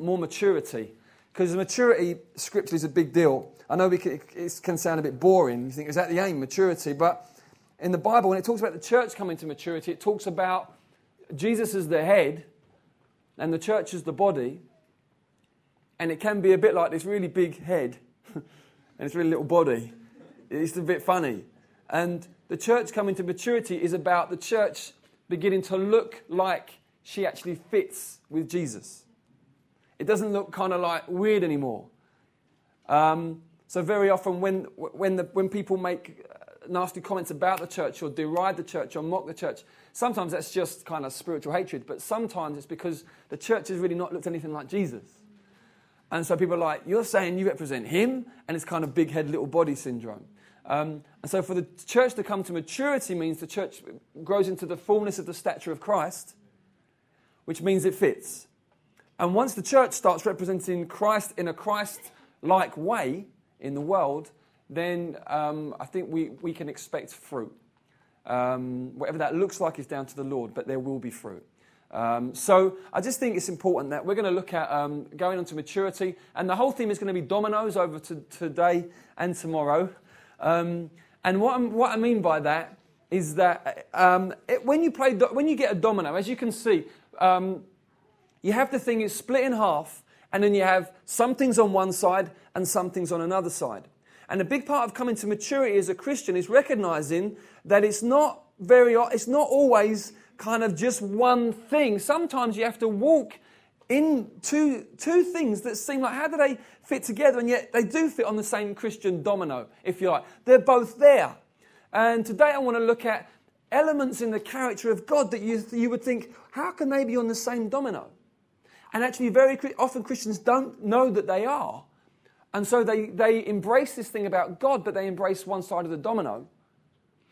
more maturity. Because the maturity, scripturally, is a big deal. I know can, it can sound a bit boring. You think, is that the aim, maturity? But in the Bible, when it talks about the church coming to maturity, it talks about Jesus as the head and the church as the body. And it can be a bit like this really big head and this really little body. It's a bit funny. And the church coming to maturity is about the church beginning to look like she actually fits with Jesus. It doesn't look kind of like weird anymore. Um, so very often when, when, the, when people make uh, nasty comments about the church or deride the church or mock the church, sometimes that's just kind of spiritual hatred, but sometimes it's because the church has really not looked anything like Jesus. And so people are like, you're saying you represent him, and it's kind of big head, little body syndrome. Um, and so for the church to come to maturity means the church grows into the fullness of the stature of Christ, which means it fits. And once the church starts representing Christ in a Christ like way in the world, then um, I think we, we can expect fruit. Um, whatever that looks like is down to the Lord, but there will be fruit. Um, so I just think it's important that we're going to look at um, going on to maturity, and the whole theme is going to be dominoes over to today and tomorrow. Um, and what, what, i mean by that is that um, it, when you play, when you get a domino, as you can see, you have the thing is split in half, and then you have some things on one side and some things on another side. And a big part of coming to maturity as a Christian is recognizing that it's not very, it's not always kind of just one thing. Sometimes you have to walk in two, two things that seem like how do they fit together and yet they do fit on the same Christian domino, if you like. They're both there. And today I want to look at elements in the character of God that you, you would think, how can they be on the same domino? And actually, very often Christians don't know that they are. And so they, they embrace this thing about God, but they embrace one side of the domino.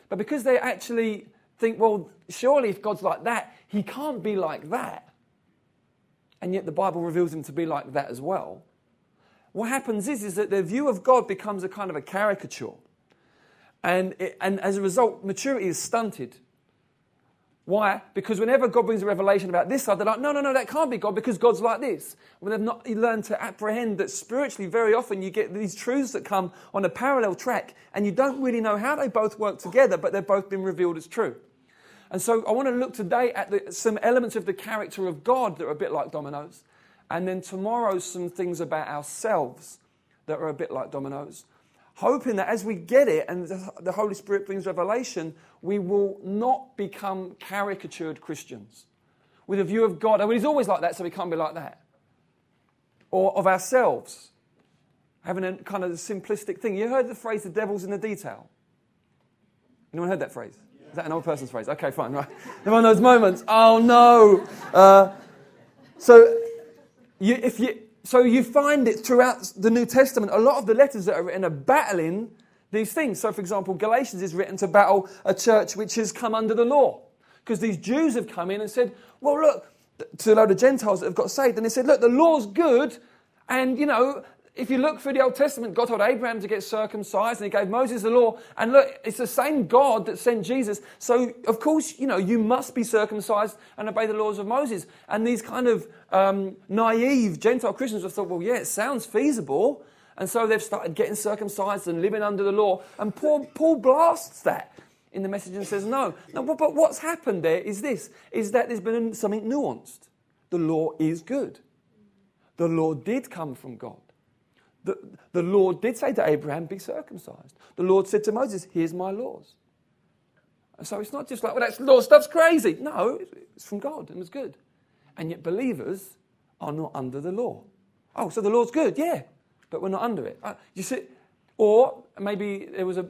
But because they actually think, well, surely if God's like that, he can't be like that. And yet the Bible reveals him to be like that as well. What happens is, is that their view of God becomes a kind of a caricature. And, it, and as a result, maturity is stunted. Why? Because whenever God brings a revelation about this side, they're like, no, no, no, that can't be God because God's like this. When they've not learned to apprehend that spiritually, very often you get these truths that come on a parallel track and you don't really know how they both work together, but they've both been revealed as true. And so I want to look today at the, some elements of the character of God that are a bit like dominoes. And then tomorrow, some things about ourselves that are a bit like dominoes hoping that as we get it and the Holy Spirit brings revelation, we will not become caricatured Christians with a view of God. I mean, he's always like that, so we can't be like that. Or of ourselves, having a kind of simplistic thing. You heard the phrase, the devil's in the detail? Anyone heard that phrase? Is that an old person's phrase? Okay, fine, right. Everyone those moments, oh no. Uh, so, you, if you, so you find it throughout the New Testament. A lot of the letters that are written are battling these things. So, for example, Galatians is written to battle a church which has come under the law. Because these Jews have come in and said, well, look, to a load of Gentiles that have got saved, and they said, look, the law's good, and, you know, if you look through the Old Testament, God told Abraham to get circumcised and he gave Moses the law. And look, it's the same God that sent Jesus. So, of course, you know, you must be circumcised and obey the laws of Moses. And these kind of um, naive Gentile Christians have thought, well, yeah, it sounds feasible. And so they've started getting circumcised and living under the law. And Paul, Paul blasts that in the message and says, no. no but, what's happened there is this, is that there's been something nuanced. The law is good. The law did come from God. The, the Lord did say to Abraham, Be circumcised. The Lord said to Moses, Here's my laws. And so it's not just like, Well, that law stuff's crazy. No, it's from God and it's good. And yet believers are not under the law. Oh, so the law's good, yeah, but we're not under it. Uh, you see, or maybe there was a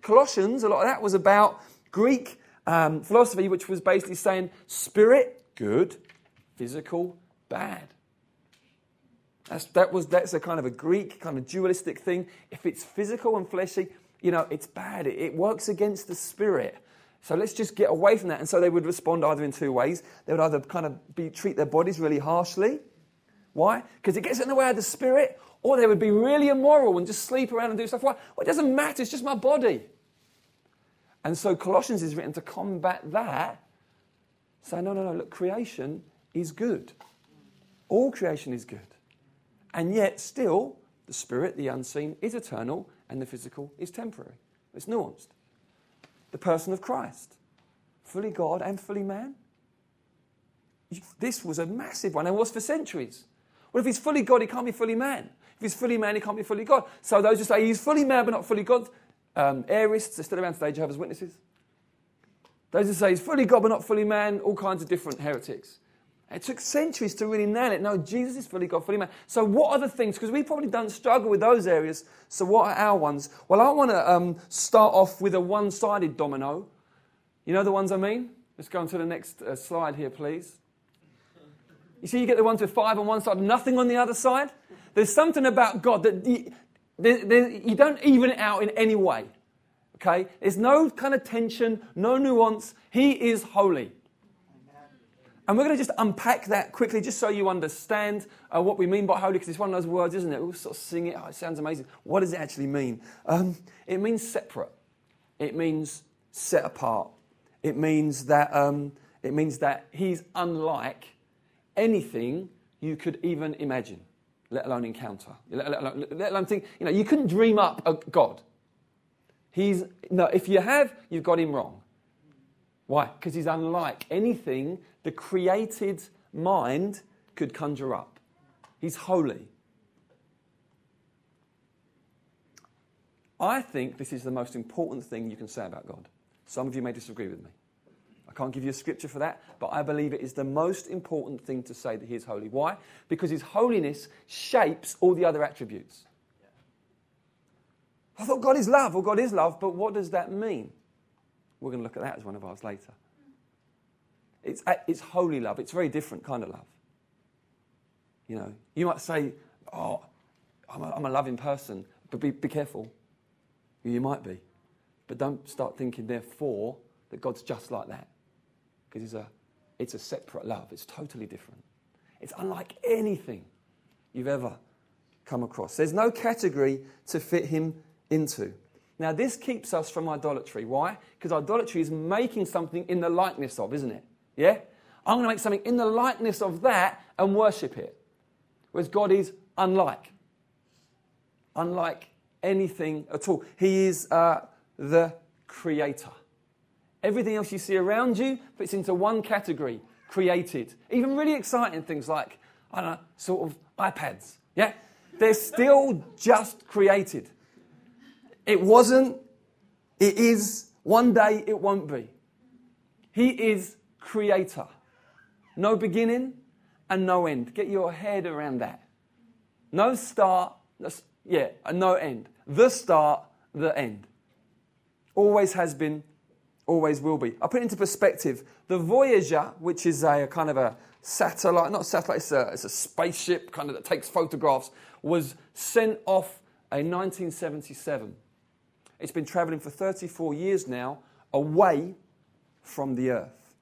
Colossians. A lot of that was about Greek um, philosophy, which was basically saying spirit good, physical bad. That's, that was, that's a kind of a Greek, kind of dualistic thing. If it's physical and fleshy, you know, it's bad. It, it works against the spirit. So let's just get away from that. And so they would respond either in two ways. They would either kind of be, treat their bodies really harshly. Why? Because it gets in the way of the spirit. Or they would be really immoral and just sleep around and do stuff. Why? Well, it doesn't matter. It's just my body. And so Colossians is written to combat that. Say, no, no, no, look, creation is good All creation is good. And yet, still, the spirit, the unseen, is eternal, and the physical is temporary. It's nuanced. The person of Christ, fully God and fully man. This was a massive one, and was for centuries. Well, if he's fully God, he can't be fully man. If he's fully man, he can't be fully God. So those who say he's fully man but not fully God, um, Arians are still around today, Jehovah's Witnesses. Those who say he's fully God but not fully man, all kinds of different heretics. It took centuries to really nail it. No, Jesus is fully God, fully man. So, what are the things? Because we probably don't struggle with those areas. So, what are our ones? Well, I want to um, start off with a one sided domino. You know the ones I mean? Let's go on to the next uh, slide here, please. You see, you get the ones with five on one side, nothing on the other side. There's something about God that you, you don't even it out in any way. Okay? There's no kind of tension, no nuance. He is holy. And we're going to just unpack that quickly just so you understand uh, what we mean by holy, because it's one of those words, isn't it? We'll sort of sing it. Oh, it sounds amazing. What does it actually mean? Um, it means separate, it means set apart. It means that, um, it means that he's unlike anything you could even imagine, let alone encounter, let, alone, let alone think. You know, you couldn't dream up a God. He's, no, if you have, you've got him wrong. Why? Because he's unlike anything the created mind could conjure up. He's holy. I think this is the most important thing you can say about God. Some of you may disagree with me. I can't give you a scripture for that, but I believe it is the most important thing to say that He is holy. Why? Because His holiness shapes all the other attributes. I thought God is love, or God is love, but what does that mean? We're going to look at that as one of ours later. It's, uh, it's holy love. It's a very different kind of love. You know, you might say, oh, I'm a, I'm a loving person, but be, be careful. You might be. But don't start thinking, therefore, that God's just like that. Because it's a, it's a separate love. It's totally different. It's unlike anything you've ever come across. There's no category to fit him into. Now, this keeps us from idolatry. Why? Because idolatry is making something in the likeness of, isn't it? Yeah? I'm going to make something in the likeness of that and worship it. Whereas God is unlike. Unlike anything at all. He is uh, the creator. Everything else you see around you fits into one category created. Even really exciting things like, I don't know, sort of iPads. Yeah? They're still just created. It wasn't, it is, one day it won't be. He is creator. No beginning and no end. Get your head around that. No start, yeah, no end. The start, the end. Always has been, always will be. I put it into perspective. The Voyager, which is a, a kind of a satellite, not satellite, it's a, it's a spaceship kind of that takes photographs, was sent off in 1977. It's been traveling for 34 years now away from the Earth.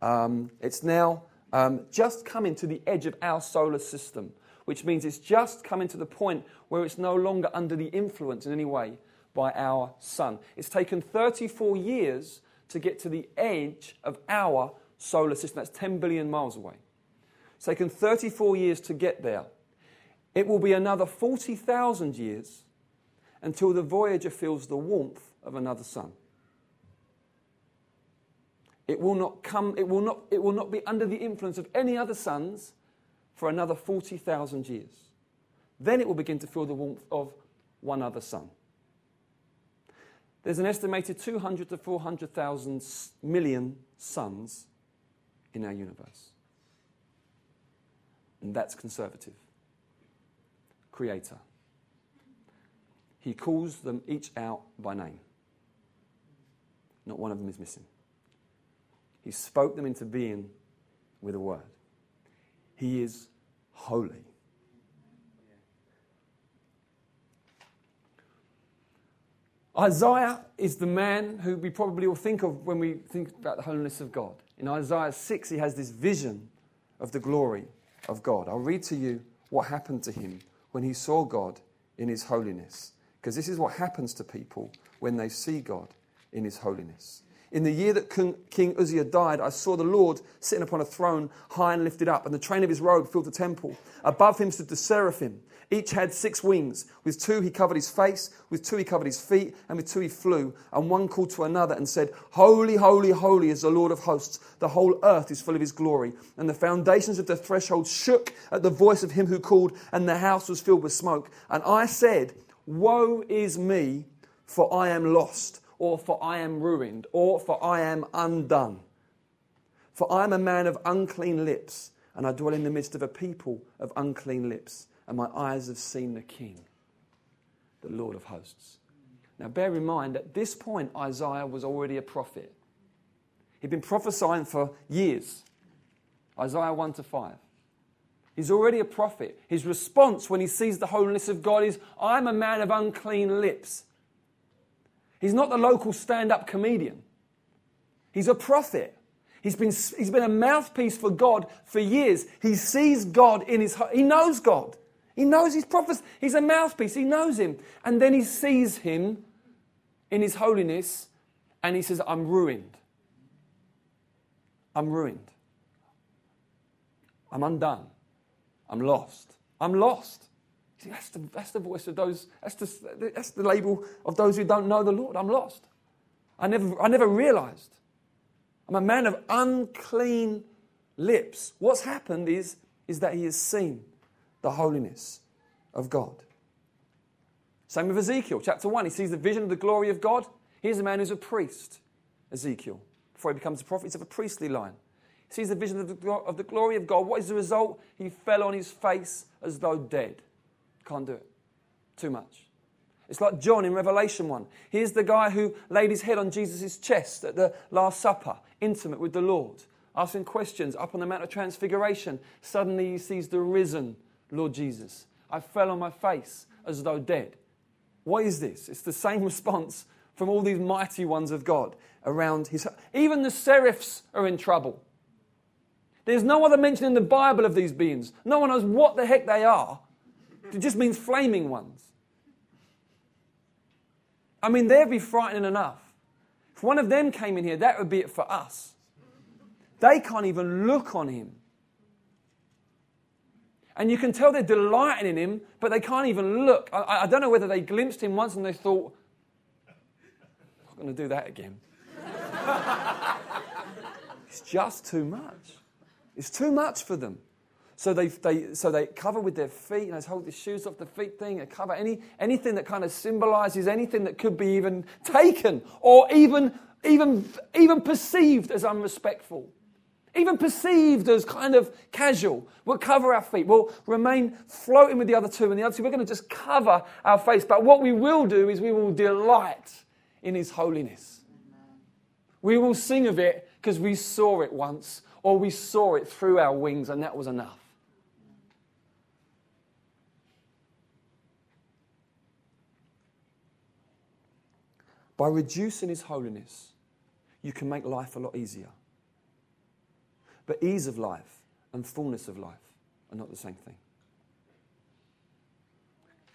Um, it's now um, just coming to the edge of our solar system, which means it's just coming to the point where it's no longer under the influence in any way by our sun. It's taken 34 years to get to the edge of our solar system. That's 10 billion miles away. It's taken 34 years to get there. It will be another 40,000 years until the Voyager feels the warmth of another sun. It will not come, it will not, it will not be under the influence of any other suns for another 40,000 years. Then it will begin to feel the warmth of one other sun. There's an estimated 200 to 400,000 million suns in our universe. And that's conservative. Creator. He calls them each out by name. Not one of them is missing. He spoke them into being with a word. He is holy. Isaiah is the man who we probably all think of when we think about the holiness of God. In Isaiah 6, he has this vision of the glory of God. I'll read to you what happened to him when he saw God in his holiness. Because this is what happens to people when they see God in his holiness. In the year that King Uzziah died, I saw the Lord sitting upon a throne, high and lifted up, and the train of his robe filled the temple. Above him stood the seraphim. Each had six wings. With two he covered his face, with two he covered his feet, and with two he flew. And one called to another and said, Holy, holy, holy is the Lord of hosts. The whole earth is full of his glory. And the foundations of the threshold shook at the voice of him who called, and the house was filled with smoke. And I said, Woe is me, for I am lost, or for I am ruined, or for I am undone. For I am a man of unclean lips, and I dwell in the midst of a people of unclean lips and my eyes have seen the King, the Lord of hosts. Now, bear in mind, at this point, Isaiah was already a prophet. He'd been prophesying for years. Isaiah 1 to 5. He's already a prophet. His response when he sees the holiness of God is, I'm a man of unclean lips. He's not the local stand up comedian, he's a prophet. He's been, he's been a mouthpiece for God for years. He sees God in his. He knows God. He knows his prophets. He's a mouthpiece. He knows him. And then he sees him in his holiness and he says, I'm ruined. I'm ruined. I'm undone. I'm lost. I'm lost. See, that's the, that's the voice of those, that's the, that's the label of those who don't know the Lord. I'm lost. I never, I never realized. I'm a man of unclean lips. What's happened is, is that he has seen the holiness of God. Same with Ezekiel, chapter 1. He sees the vision of the glory of God. Here's a man who's a priest, Ezekiel. Before he becomes a prophet, he's of a priestly line. Sees the vision of the, of the glory of God. What is the result? He fell on his face as though dead. Can't do it. Too much. It's like John in Revelation 1. Here's the guy who laid his head on Jesus' chest at the Last Supper, intimate with the Lord, asking questions up on the Mount of Transfiguration. Suddenly he sees the risen Lord Jesus. I fell on my face as though dead. What is this? It's the same response from all these mighty ones of God around his. Even the seraphs are in trouble. There's no other mention in the Bible of these beings. No one knows what the heck they are. It just means flaming ones. I mean, they'd be frightening enough. If one of them came in here, that would be it for us. They can't even look on him. And you can tell they're delighting in him, but they can't even look. I, I don't know whether they glimpsed him once and they thought, I'm not going to do that again. it's just too much. It's too much for them. So they, they, so they cover with their feet, and you know, hold the shoes off the feet thing, and cover any, anything that kind of symbolizes anything that could be even taken or even, even, even perceived as unrespectful even perceived as kind of casual. We'll cover our feet. We'll remain floating with the other two, and the other two, we're going to just cover our face. But what we will do is we will delight in His holiness. We will sing of it because we saw it once, or we saw it through our wings, and that was enough. By reducing His holiness, you can make life a lot easier. But ease of life and fullness of life are not the same thing.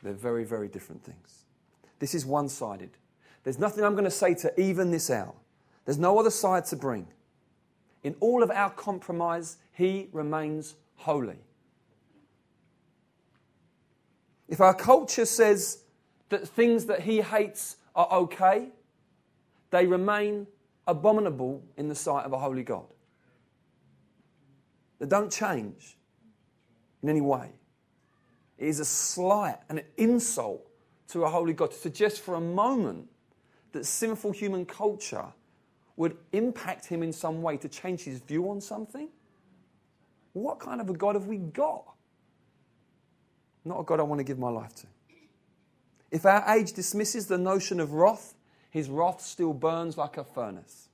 They're very, very different things. This is one sided. There's nothing I'm going to say to even this out. There's no other side to bring. In all of our compromise, He remains holy. If our culture says that things that He hates are okay, they remain abominable in the sight of a holy God They don't change in any way. It is a slight and an insult to a holy God to suggest for a moment that sinful human culture would impact him in some way to change his view on something. What kind of a God have we got? Not a God I want to give my life to. If our age dismisses the notion of wrath, his wrath still burns like a furnace.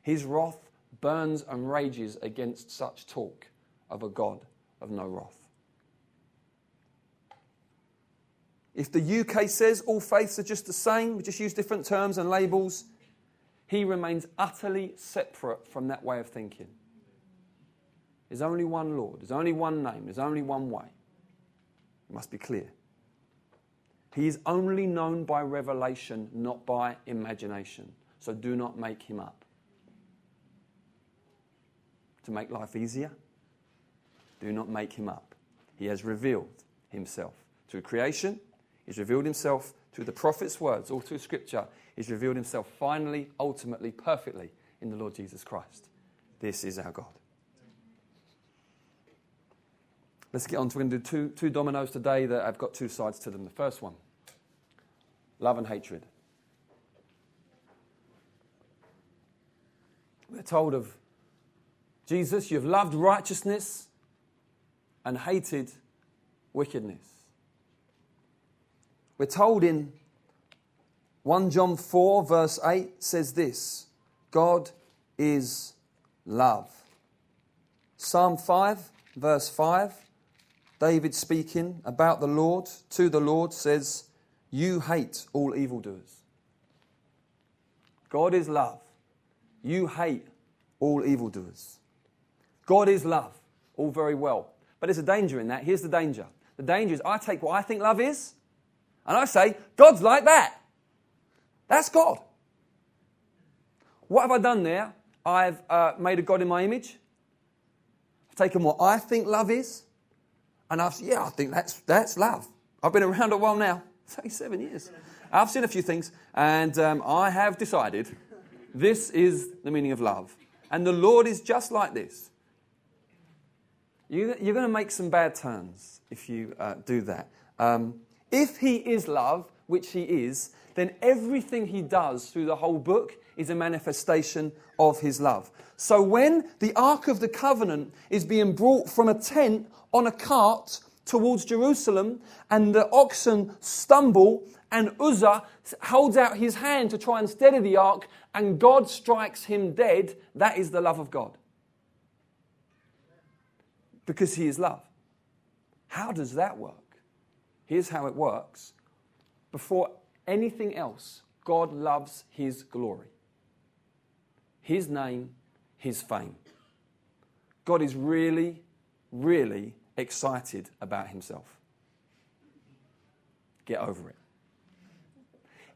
His wrath burns and rages against such talk of a God of no wrath. If the UK says all faiths are just the same, we just use different terms and labels, he remains utterly separate from that way of thinking. There's only one Lord, there's only one name, there's only one way. It must be clear. He is only known by revelation, not by imagination. so do not make him up. To make life easier, do not make him up. He has revealed himself through creation, he's revealed himself through the prophet's words, all through scripture. He's revealed himself finally, ultimately, perfectly in the Lord Jesus Christ. This is our God. Let's get on to, we're going to do two, two dominoes today that I've got two sides to them. The first one love and hatred. We're told of Jesus, you've loved righteousness and hated wickedness. We're told in 1 John 4, verse 8 says this God is love. Psalm 5, verse 5, David speaking about the Lord to the Lord says, You hate all evildoers. God is love. You hate all evildoers. God is love. All very well. But there's a danger in that. Here's the danger. The danger is I take what I think love is, and I say, God's like that. That's God. What have I done there? I've uh, made a God in my image. I've taken what I think love is, and I've said, yeah, I think that's, that's love. I've been around a while now, 37 years. I've seen a few things, and um, I have decided this is the meaning of love. And the Lord is just like this. You, are going to make some bad turns if you uh, do that. Um, if He is love, which He is, then everything He does through the whole book is a manifestation of His love. So when the Ark of the Covenant is being brought from a tent on a cart towards Jerusalem, and the oxen stumble, and Uzzah holds out his hand to try and steady the ark, and God strikes him dead, that is the love of God. Because he is love. How does that work? Here's how it works. Before anything else, God loves his glory, his name, his fame. God is really, really excited about himself. Get over it.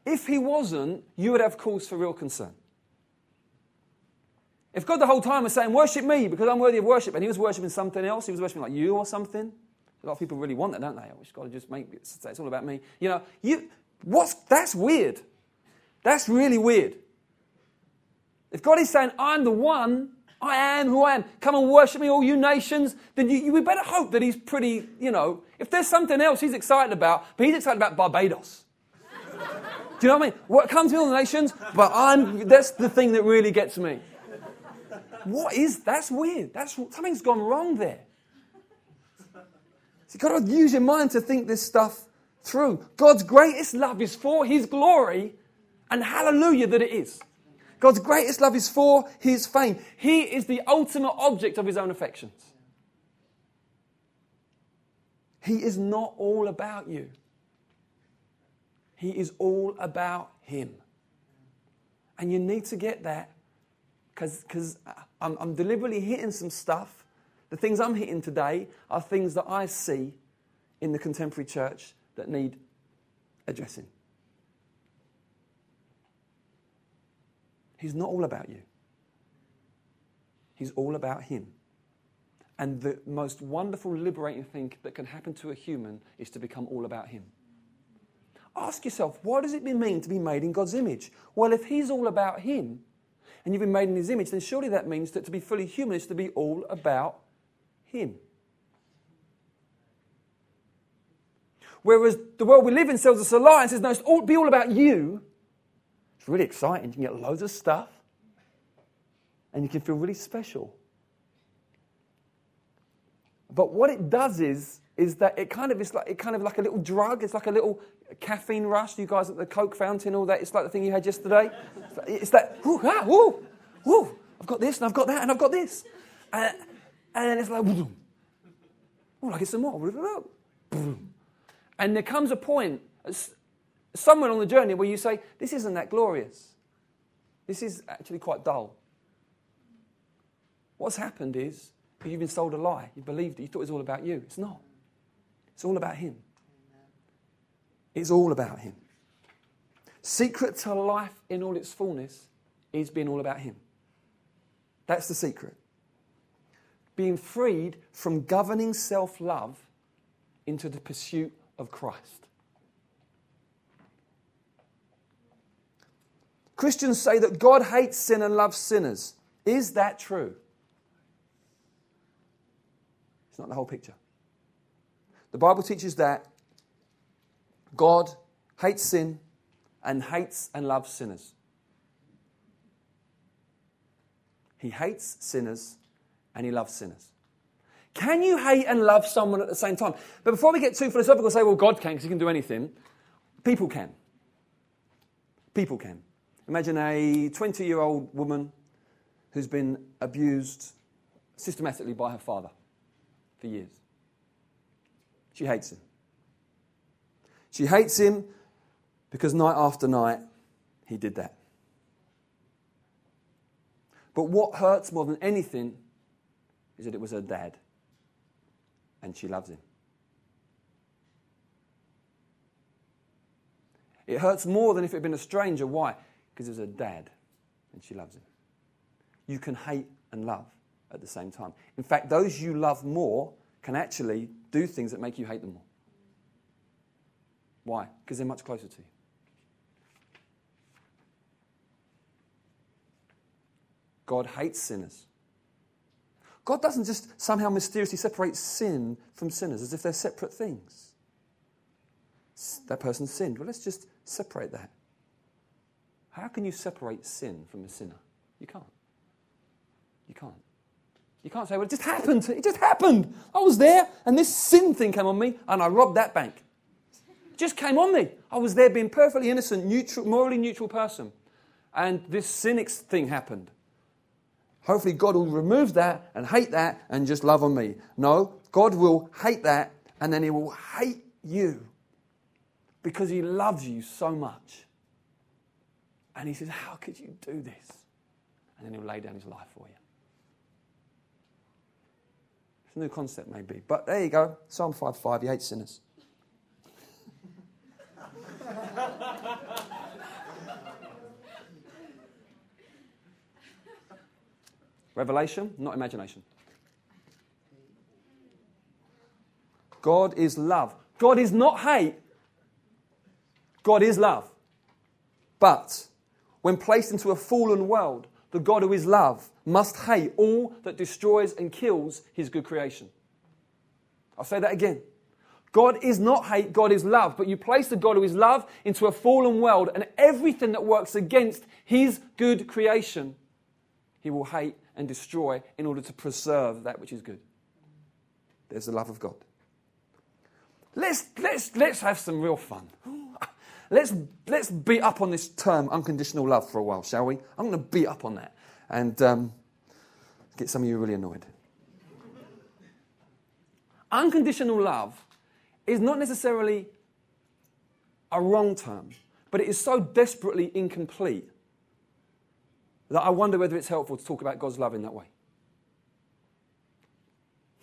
If he wasn't, you would have cause for real concern. If God the whole time was saying, Worship me because I'm worthy of worship, and he was worshiping something else, he was worshiping like you or something. A lot of people really want that, don't they? Oh, I wish God would just make it say it's all about me. You know, you, what's, that's weird. That's really weird. If God is saying, I'm the one, I am who I am. Come and worship me, all you nations. Then you, you, we better hope that he's pretty, you know, if there's something else he's excited about, but he's excited about Barbados. Do you know what I mean? What comes to all the nations, but I'm, that's the thing that really gets me. What is, that's weird. That's, something's gone wrong there. So you've got to use your mind to think this stuff through. God's greatest love is for his glory, and hallelujah that it is. God's greatest love is for his fame. He is the ultimate object of his own affections. He is not all about you. He is all about him. And you need to get that because I'm, I'm deliberately hitting some stuff. The things I'm hitting today are things that I see in the contemporary church that need addressing. He's not all about you, He's all about Him. And the most wonderful, liberating thing that can happen to a human is to become all about Him. Ask yourself, what does it mean to be made in God's image? Well, if He's all about Him and you've been made in His image, then surely that means that to be fully human is to be all about Him. Whereas the world we live in sells us a lie and says, no, it's all, be all about you. It's really exciting. You can get loads of stuff and you can feel really special. But what it does is, is that it kind of is like it kind of like a little drug. It's like a little caffeine rush. You guys at the Coke fountain, all that. It's like the thing you had yesterday. It's that whoo, ah, whoo, whoo. I've got this and I've got that and I've got this, and, and then it's like, boom. Oh, I get some more. And there comes a point, somewhere on the journey, where you say, This isn't that glorious. This is actually quite dull. What's happened is you've been sold a lie. You believed it. You thought it was all about you. It's not. It's all about Him. It's all about Him. Secret to life in all its fullness is being all about Him. That's the secret. Being freed from governing self love into the pursuit of Christ. Christians say that God hates sin and loves sinners. Is that true? It's not the whole picture. The Bible teaches that God hates sin and hates and loves sinners. He hates sinners and he loves sinners. Can you hate and love someone at the same time? But before we get too philosophical, say, well, God can because he can do anything. People can. People can. Imagine a 20 year old woman who's been abused systematically by her father for years. She hates him. She hates him because night after night he did that. But what hurts more than anything is that it was her dad and she loves him. It hurts more than if it had been a stranger. Why? Because it was her dad and she loves him. You can hate and love at the same time. In fact, those you love more can actually do things that make you hate them more. Why? Because they're much closer to you. God hates sinners. God doesn't just somehow mysteriously separate sin from sinners as if they're separate things. That person sinned. Well, let's just separate that. How can you separate sin from a sinner? You can't. You can't. You can't say, well, it just happened. It just happened. I was there, and this sin thing came on me, and I robbed that bank. It just came on me. I was there being perfectly innocent, neutral, morally neutral person. And this cynics thing happened. Hopefully, God will remove that and hate that and just love on me. No, God will hate that and then He will hate you because He loves you so much. And He says, How could you do this? And then He'll lay down His life for you. It's a new concept, maybe. But there you go Psalm 5 5, He hates sinners. Revelation, not imagination. God is love. God is not hate. God is love. But when placed into a fallen world, the God who is love must hate all that destroys and kills his good creation. I'll say that again. God is not hate, God is love. But you place the God who is love into a fallen world, and everything that works against his good creation, he will hate and destroy in order to preserve that which is good. There's the love of God. Let's, let's, let's have some real fun. Let's, let's beat up on this term, unconditional love, for a while, shall we? I'm going to beat up on that and um, get some of you really annoyed. unconditional love is not necessarily a wrong term, but it is so desperately incomplete that I wonder whether it's helpful to talk about God's love in that way.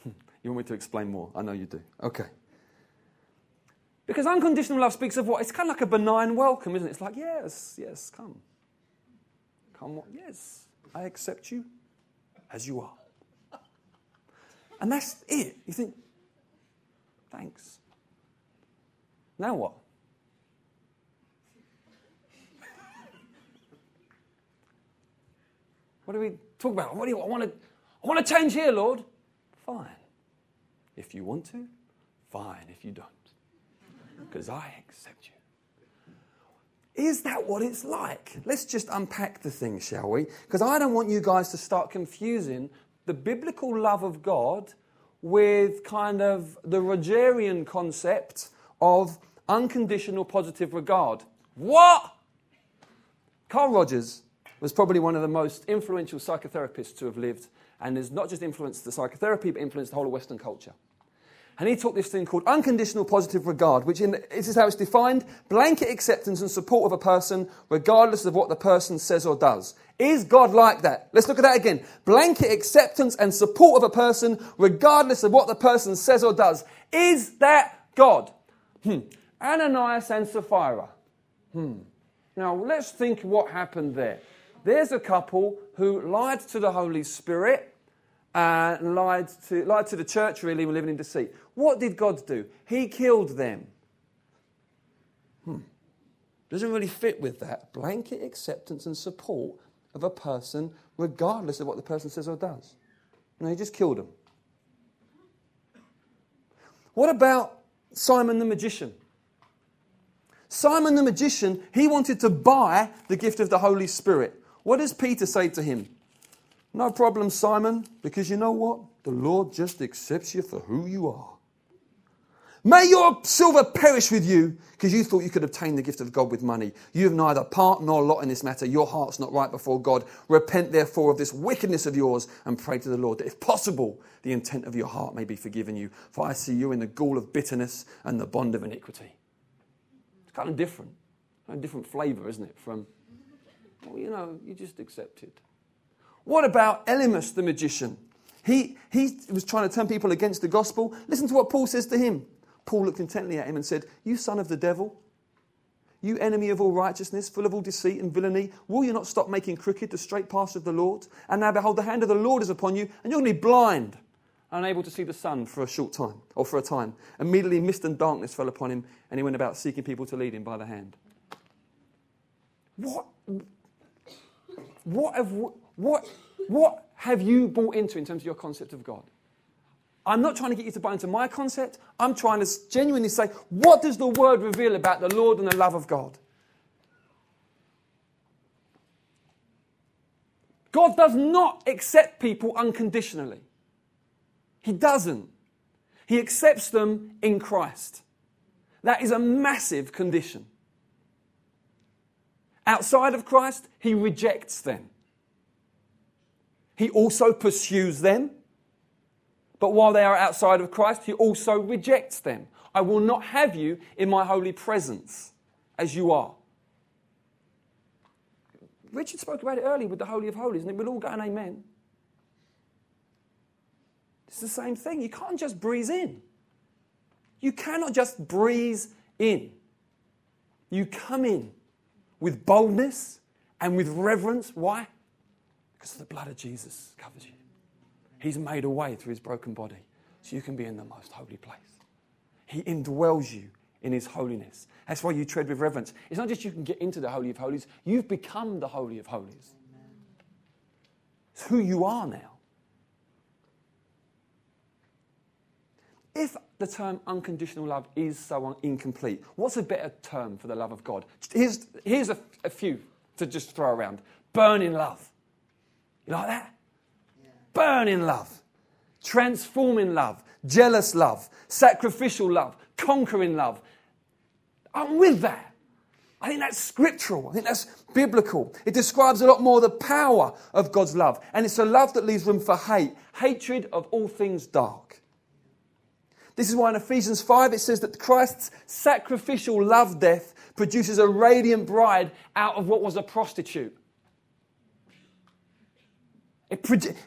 Hmm. you want me to explain more? I know you do. Okay. Because unconditional love speaks of what? It's kind of like a benign welcome, isn't it? It's like, yes, yes, come. Come, yes, I accept you as you are. And that's it. You think, thanks. Now what? What do we talk about? What do you I want to I want to change here, Lord. Fine. If you want to, fine if you don't. Because I accept you. Is that what it's like? Let's just unpack the thing, shall we? Because I don't want you guys to start confusing the biblical love of God with kind of the Rogerian concept of unconditional positive regard. What? Carl Rogers was probably one of the most influential psychotherapists to have lived, and has not just influenced the psychotherapy, but influenced the whole of Western culture. And he taught this thing called unconditional positive regard, which in, this is how it's defined blanket acceptance and support of a person, regardless of what the person says or does. Is God like that? Let's look at that again. Blanket acceptance and support of a person, regardless of what the person says or does. Is that God? Hmm. Ananias and Sapphira. Hmm. Now let's think what happened there. There's a couple who lied to the Holy Spirit and lied to, lied to the church, really, were living in deceit. What did God do? He killed them. Hmm. Doesn't really fit with that blanket acceptance and support of a person, regardless of what the person says or does. No, he just killed them. What about Simon the magician? Simon the magician, he wanted to buy the gift of the Holy Spirit. What does Peter say to him? No problem, Simon, because you know what? The Lord just accepts you for who you are. May your silver perish with you, because you thought you could obtain the gift of God with money. You have neither part nor lot in this matter. Your heart's not right before God. Repent therefore of this wickedness of yours and pray to the Lord that, if possible, the intent of your heart may be forgiven you. For I see you in the gall of bitterness and the bond of iniquity. It's kind of different. Kind of different flavour, isn't it? From, well, you know, you just accept it. What about Elymas the magician? He, he was trying to turn people against the gospel. Listen to what Paul says to him. Paul looked intently at him and said, You son of the devil, you enemy of all righteousness, full of all deceit and villainy, will you not stop making crooked the straight paths of the Lord? And now behold, the hand of the Lord is upon you, and you're going to be blind, unable to see the sun for a short time, or for a time. Immediately mist and darkness fell upon him, and he went about seeking people to lead him by the hand. What? What have, what, what have you bought into in terms of your concept of God? I'm not trying to get you to buy into my concept. I'm trying to genuinely say, what does the word reveal about the Lord and the love of God? God does not accept people unconditionally. He doesn't. He accepts them in Christ. That is a massive condition. Outside of Christ, he rejects them. He also pursues them. But while they are outside of Christ, he also rejects them. I will not have you in my holy presence as you are. Richard spoke about it earlier with the Holy of Holies, and we'll all go an amen. It's the same thing. You can't just breeze in. You cannot just breeze in. You come in with boldness and with reverence. Why? Because the blood of Jesus covers you. He's made a way through his broken body so you can be in the most holy place. He indwells you in his holiness. That's why you tread with reverence. It's not just you can get into the Holy of Holies, you've become the Holy of Holies. It's who you are now. If the term unconditional love is so incomplete, what's a better term for the love of God? Here's, here's a, a few to just throw around burning love. You like that? burning love, transforming love, jealous love, sacrificial love, conquering love. I'm with that. I think that's scriptural. I think that's biblical. It describes a lot more the power of God's love. And it's a love that leaves room for hate, hatred of all things dark. This is why in Ephesians 5 it says that Christ's sacrificial love death produces a radiant bride out of what was a prostitute.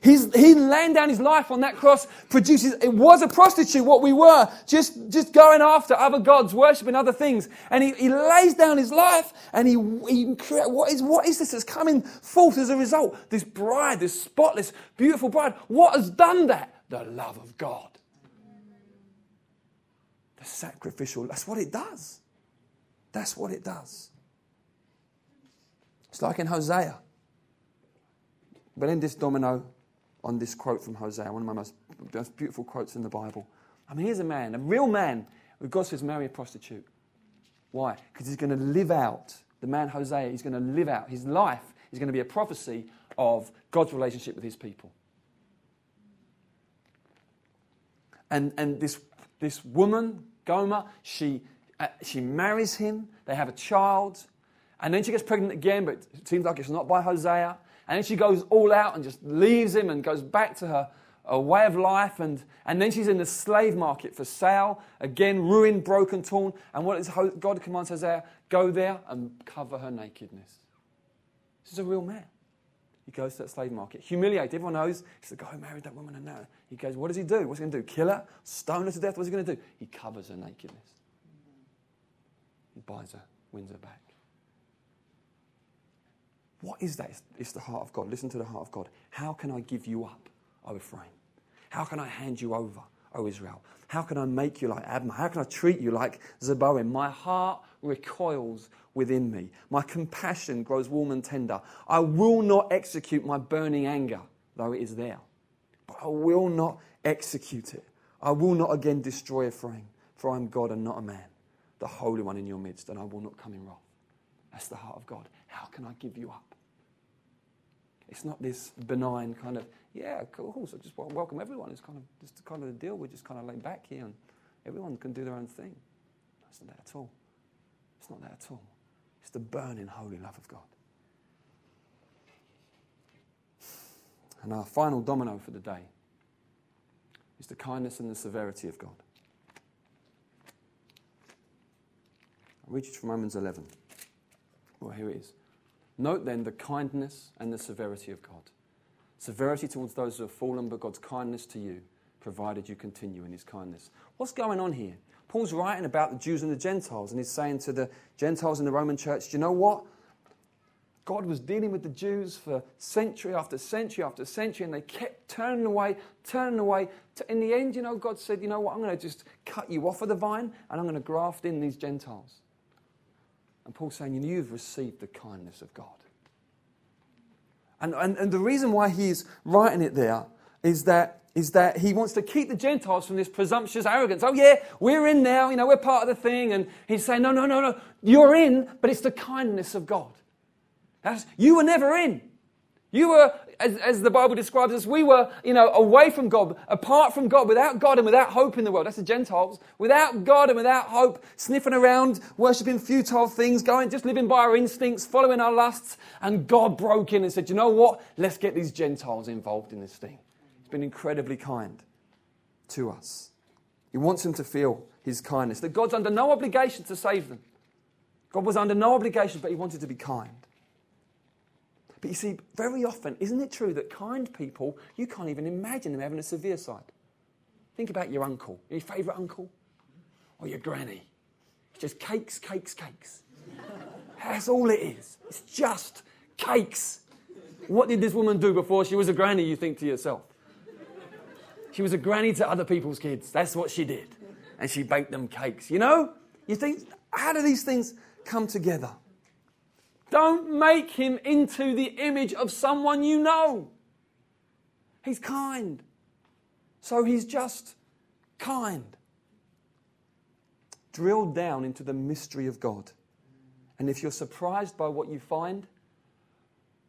He's, he laying down his life on that cross produces, it was a prostitute, what we were, just, just going after other gods, worshipping other things. And he, he lays down his life and he, he what is, what is this that's coming forth as a result? This bride, this spotless, beautiful bride. What has done that? The love of God. Sacrificial, that's what it does. That's what it does. It's like in Hosea. But in this domino on this quote from Hosea, one of my most, most beautiful quotes in the Bible. I mean, here's a man, a real man, who God says, marry a prostitute. Why? Because he's going to live out, the man Hosea, he's going to live out, his life is going to be a prophecy of God's relationship with his people. And, and this, this woman, Gomer, she, uh, she marries him, they have a child, and then she gets pregnant again, but it seems like it's not by Hosea. And then she goes all out and just leaves him and goes back to her, her way of life. And, and then she's in the slave market for sale. Again, ruined, broken, torn. And what is God commands Hosea? Go there and cover her nakedness. This is a real man. He goes to that slave market, humiliated. Everyone knows he's the guy who married that woman. And now he goes, What does he do? What's he going to do? Kill her? Stone her to death? What's he going to do? He covers her nakedness. He buys her, wins her back. What is that? It's, the heart of God. Listen to the heart of God. How can I give you up, O Ephraim? How can I hand you over, O Israel? How can I make you like Admah? How can I treat you like Zeboim? My heart recoils within me. My compassion grows warm and tender. I will not execute my burning anger, though it is there. But I will not execute it. I will not again destroy Ephraim, for I am God and not a man, the Holy One in your midst, and I will not come in wrath. That's the heart of God. How can I give you up? It's not this benign kind of, yeah, cool, so just welcome everyone. It's kind of just kind of the deal. We're just kind of laid back here and everyone can do their own thing. It's not that at all. It's not that at all. It's the burning holy love of God. And our final domino for the day is the kindness and the severity of God. I read it from Romans 11. Well, here it is. Note then the kindness and the severity of God. Severity towards those who have fallen, but God's kindness to you, provided you continue in his kindness. What's going on here? Paul's writing about the Jews and the Gentiles, and he's saying to the Gentiles in the Roman church, Do you know what? God was dealing with the Jews for century after century after century, and they kept turning away, turning away. In the end, you know, God said, You know what? I'm going to just cut you off of the vine, and I'm going to graft in these Gentiles. And Paul's saying, You know, you've received the kindness of God. And, and, and the reason why he's writing it there is that is that he wants to keep the Gentiles from this presumptuous arrogance. Oh, yeah, we're in now, you know, we're part of the thing. And he's saying, no, no, no, no, you're in, but it's the kindness of God. That's, you were never in. You were, as, as, the Bible describes us, we were, you know, away from God, apart from God, without God and without hope in the world. That's the Gentiles. Without God and without hope, sniffing around, worshipping futile things, going, just living by our instincts, following our lusts. And God broke in and said, you know what? Let's get these Gentiles involved in this thing. He's been incredibly kind to us. He wants them to feel his kindness. That God's under no obligation to save them. God was under no obligation, but he wanted to be kind. But you see, very often, isn't it true that kind people, you can't even imagine them having a severe side? Think about your uncle, your favourite uncle, or your granny. It's just cakes, cakes, cakes. That's all it is. It's just cakes. What did this woman do before she was a granny, you think to yourself? She was a granny to other people's kids. That's what she did. And she baked them cakes. You know? You think, how do these things come together? Don't make him into the image of someone you know. He's kind. So he's just kind. Drill down into the mystery of God. And if you're surprised by what you find,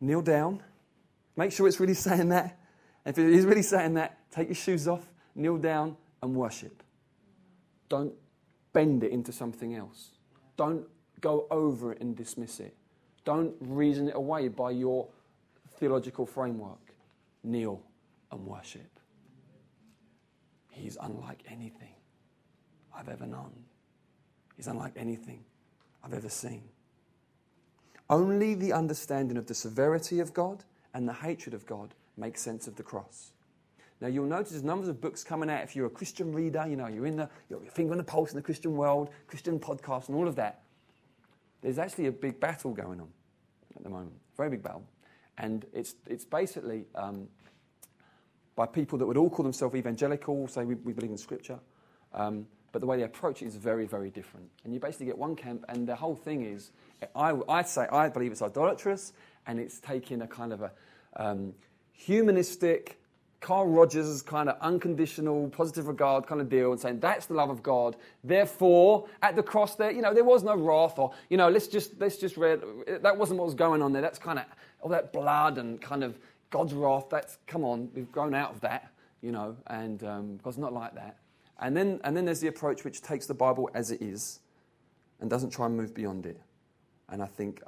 kneel down. Make sure it's really saying that. If it is really saying that, take your shoes off, kneel down, and worship. Don't bend it into something else. Don't go over it and dismiss it. Don't reason it away by your theological framework. Kneel and worship. He's unlike anything I've ever known. He's unlike anything I've ever seen. Only the understanding of the severity of God and the hatred of God makes sense of the cross. Now, you'll notice there's numbers of books coming out. If you're a Christian reader, you know, you're in the, you're your finger on the pulse in the Christian world, Christian podcast, and all of that. There's actually a big battle going on at the moment, very big battle. And it's, it's basically um, by people that would all call themselves evangelical, say we, we believe in Scripture, um, but the way they approach it is very, very different. And you basically get one camp, and the whole thing is, I, I say, I believe it's idolatrous, and it's taking a kind of a um, humanistic, Carl Rogers kind of unconditional, positive regard kind of deal and saying that's the love of God. Therefore, at the cross there, you know, there was no wrath or, you know, let's just, let's just read, that wasn't what was going on there. That's kind of, all that blood and kind of God's wrath, that's, come on, we've grown out of that, you know, and um, God's not like that. And then, and then there's the approach which takes the Bible as it is and doesn't try and move beyond it. And I think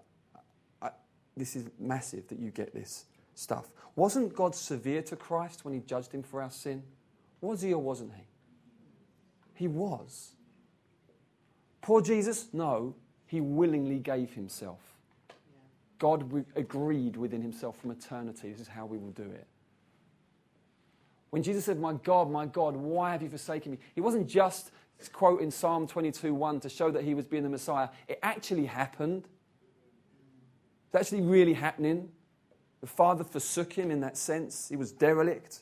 I, this is massive that you get this stuff. Wasn't God severe to Christ when he judged him for our sin? Was he or wasn't he? He was. Poor Jesus? No, he willingly gave himself. God agreed within himself from eternity. This is how we will do it. When Jesus said, My God, my God, why have you forsaken me? He wasn't just quoting Psalm 22 1 to show that he was being the Messiah. It actually happened. It's actually really happening. The Father forsook him in that sense. He was derelict.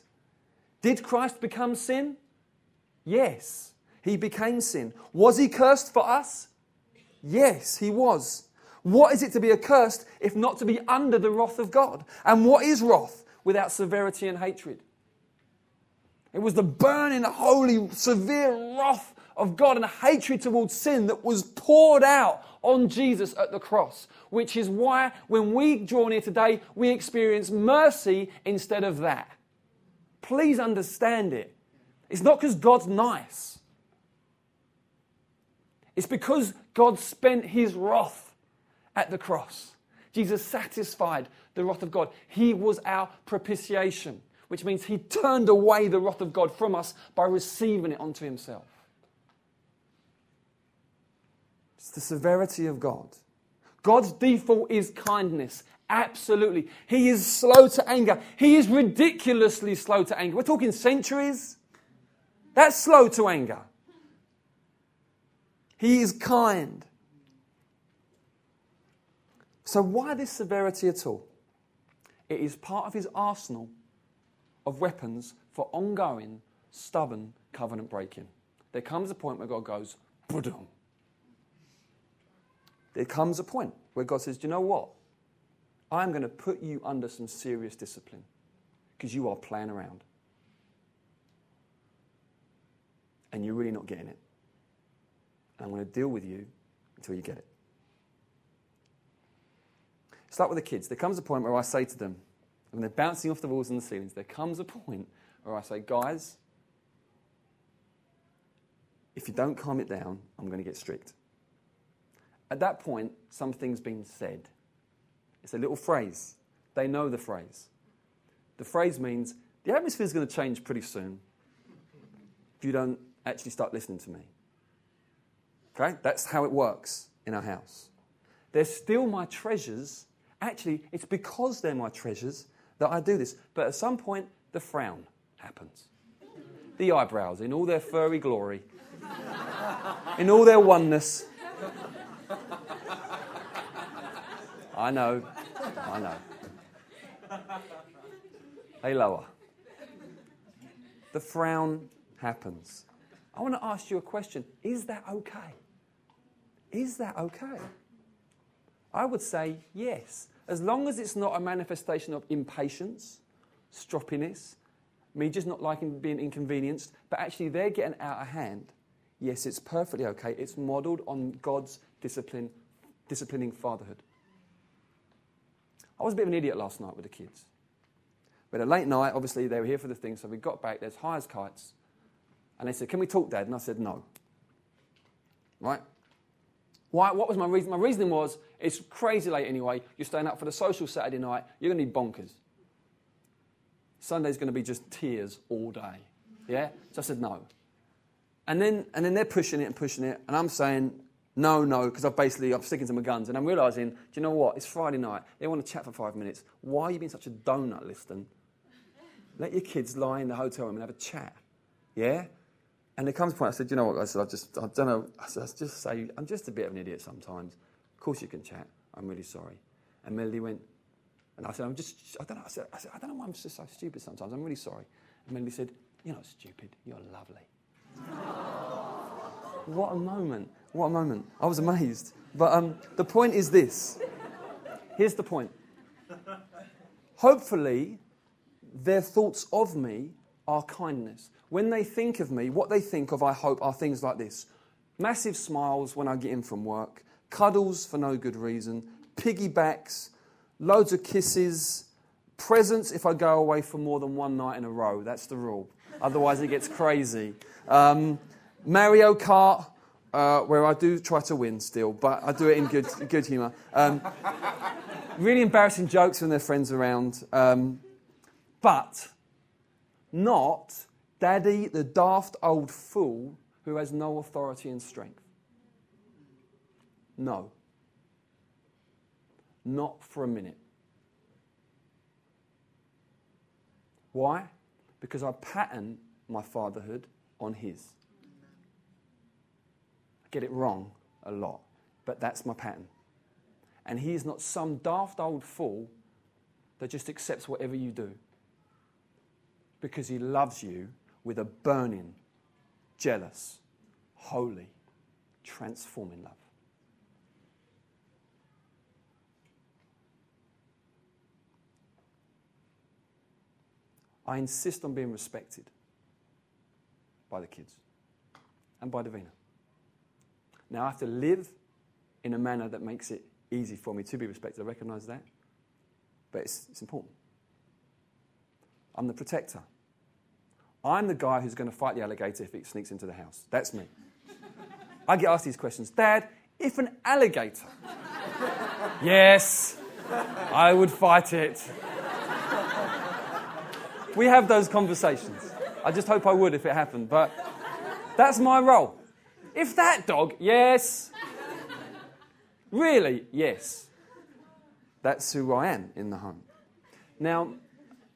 Did Christ become sin? Yes, he became sin. Was he cursed for us? Yes, he was. What is it to be accursed if not to be under the wrath of God? And what is wrath without severity and hatred? It was the burning, holy, severe wrath of God and hatred towards sin that was poured out on Jesus at the cross, which is why when we draw near today, we experience mercy instead of that. Please understand it. It's not because God's nice, it's because God spent his wrath at the cross. Jesus satisfied the wrath of God. He was our propitiation, which means he turned away the wrath of God from us by receiving it onto himself. It's the severity of God. God's default is kindness. Absolutely. He is slow to anger. He is ridiculously slow to anger. We're talking centuries. That's slow to anger. He is kind. So, why this severity at all? It is part of his arsenal of weapons for ongoing, stubborn covenant breaking. There comes a point where God goes, Budum there comes a point where God says, Do you know what? I'm going to put you under some serious discipline because you are playing around. And you're really not getting it. And I'm going to deal with you until you get it. Start with the kids. There comes a point where I say to them, when they're bouncing off the walls and the ceilings, there comes a point where I say, guys, if you don't calm it down, I'm going to get strict. At that point, something's been said. It's a little phrase. They know the phrase. The phrase means the atmosphere is going to change pretty soon if you don't actually start listening to me. Okay? That's how it works in our house. They're still my treasures. Actually, it's because they're my treasures that I do this. But at some point, the frown happens. The eyebrows, in all their furry glory, in all their oneness, I know. I know. They lower. The frown happens. I want to ask you a question. Is that okay? Is that okay? I would say yes. As long as it's not a manifestation of impatience, stroppiness, me just not liking being inconvenienced, but actually they're getting out of hand. Yes, it's perfectly okay. It's modeled on God's discipline, disciplining fatherhood. I was a bit of an idiot last night with the kids. Had a late night, obviously, they were here for the thing, so we got back, there's high as kites. And they said, Can we talk, Dad? And I said, No. Right? Why, what was my reason? My reasoning was, it's crazy late anyway. You're staying up for the social Saturday night. You're going to be bonkers. Sunday's going to be just tears all day. Yeah? So I said, no. And then, and then they're pushing it and pushing it. And I'm saying, no, no, because I've basically, I'm sticking to my guns. And I'm realizing, do you know what? It's Friday night. They want to chat for five minutes. Why are you being such a donut, Liston? Let your kids lie in the hotel room and have a chat. Yeah? And there comes a point, I said, you know what, I said, I just, I don't know, I said, I just say, I'm just a bit of an idiot sometimes. Of course you can chat. I'm really sorry. And Melody went, and I said, I'm just, I don't know, I said, I, said, I don't know why I'm just so stupid sometimes. I'm really sorry. And Melody said, you're not stupid, you're lovely. what a moment. What a moment. I was amazed. But um, the point is this. Here's the point. Hopefully, their thoughts of me are kindness. When they think of me, what they think of, I hope, are things like this massive smiles when I get in from work, cuddles for no good reason, piggybacks, loads of kisses, presents if I go away for more than one night in a row. That's the rule. Otherwise, it gets crazy. Um, Mario Kart, uh, where I do try to win still, but I do it in good, good humour. Um, really embarrassing jokes when their friends around, um, but not Daddy, the daft old fool who has no authority and strength. No. Not for a minute. Why? Because I pattern my fatherhood on his get it wrong a lot, but that's my pattern. And he is not some daft old fool that just accepts whatever you do. Because he loves you with a burning, jealous, holy, transforming love. I insist on being respected by the kids and by Davina. Now, I have to live in a manner that makes it easy for me to be respected. I recognize that. But it's, it's important. I'm the protector. I'm the guy who's going to fight the alligator if it sneaks into the house. That's me. I get asked these questions Dad, if an alligator. yes, I would fight it. We have those conversations. I just hope I would if it happened, but that's my role. If that dog, yes. Really, yes. That's who I am in the home. Now,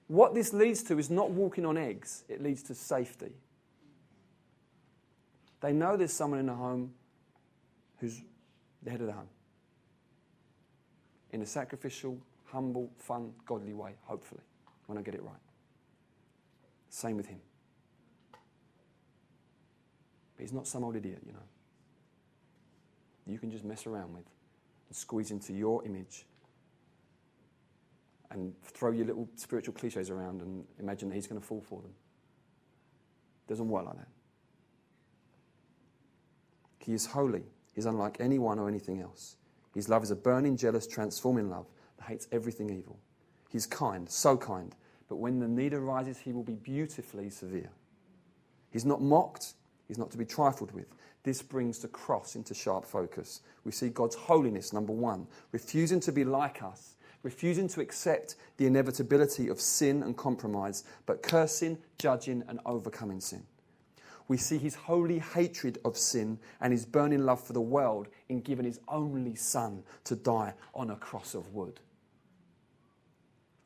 what this leads to is not walking on eggs, it leads to safety. They know there's someone in the home who's the head of the home. In a sacrificial, humble, fun, godly way, hopefully, when I get it right. Same with him. He's not some old idiot, you know. You can just mess around with and squeeze into your image and throw your little spiritual cliches around and imagine that he's going to fall for them. Doesn't work like that. He is holy. He's unlike anyone or anything else. His love is a burning, jealous, transforming love that hates everything evil. He's kind, so kind, but when the need arises, he will be beautifully severe. He's not mocked, he's not to be trifled with. This brings the cross into sharp focus. We see God's holiness, number one, refusing to be like us, refusing to accept the inevitability of sin and compromise, but cursing, judging, and overcoming sin. We see his holy hatred of sin and his burning love for the world in giving his only son to die on a cross of wood.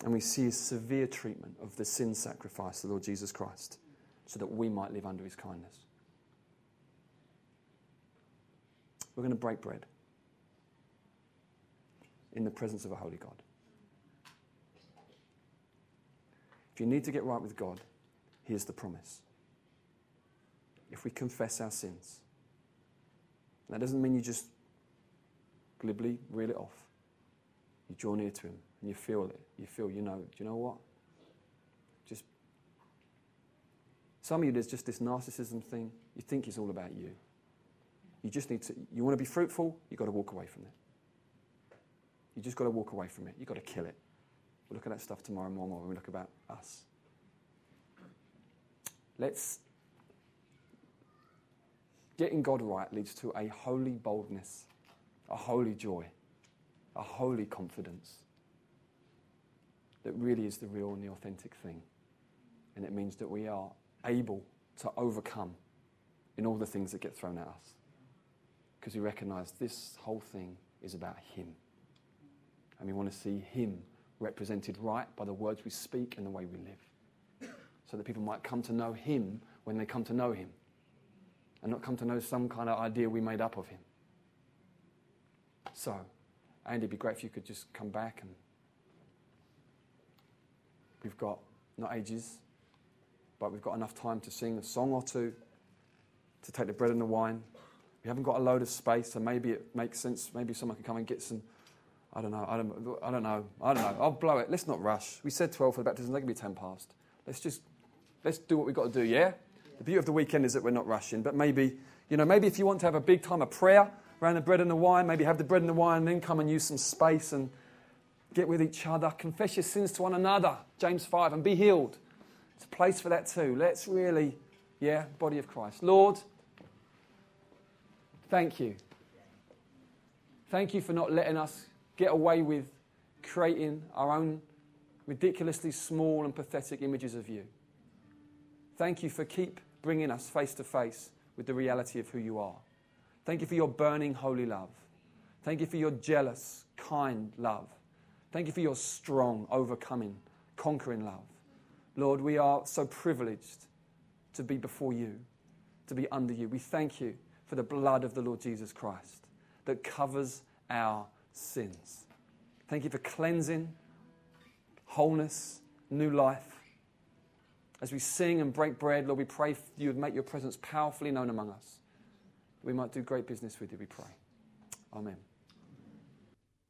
And we see his severe treatment of the sin sacrifice, of the Lord Jesus Christ, so that we might live under his kindness. We're going to break bread in the presence of a holy God. If you need to get right with God, here's the promise. If we confess our sins, that doesn't mean you just glibly reel it off. You draw near to Him and you feel it. You feel, you know, do you know what? Just some of you, there's just this narcissism thing. You think it's all about you. You just need to, you want to be fruitful, you've got to walk away from it. You just got to walk away from it. You've got to kill it. We'll look at that stuff tomorrow morning when we look about us. Let's. Getting God right leads to a holy boldness, a holy joy, a holy confidence that really is the real and the authentic thing. And it means that we are able to overcome in all the things that get thrown at us. Because we recognize this whole thing is about Him. And we want to see Him represented right by the words we speak and the way we live. So that people might come to know Him when they come to know Him. And not come to know some kind of idea we made up of Him. So, Andy, it'd be great if you could just come back and we've got not ages, but we've got enough time to sing a song or two, to take the bread and the wine. We haven't got a load of space, so maybe it makes sense. Maybe someone can come and get some. I don't know. I don't, I don't know. I don't know. I'll blow it. Let's not rush. We said 12 for the baptism. They can be 10 past. Let's just let's do what we've got to do. Yeah. The beauty of the weekend is that we're not rushing. But maybe you know, maybe if you want to have a big time of prayer around the bread and the wine, maybe have the bread and the wine, and then come and use some space and get with each other, confess your sins to one another, James 5, and be healed. It's a place for that too. Let's really, yeah, body of Christ. Lord, thank you. Thank you for not letting us get away with creating our own ridiculously small and pathetic images of you. Thank you for keep bringing us face to face with the reality of who you are. Thank you for your burning holy love. Thank you for your jealous, kind love. Thank you for your strong, overcoming, conquering love. Lord, we are so privileged to be before you, to be under you. We thank you for the blood of the Lord Jesus Christ that covers our sins. Thank you for cleansing, wholeness, new life. As we sing and break bread, Lord, we pray you would make your presence powerfully known among us. We might do great business with you, we pray. Amen.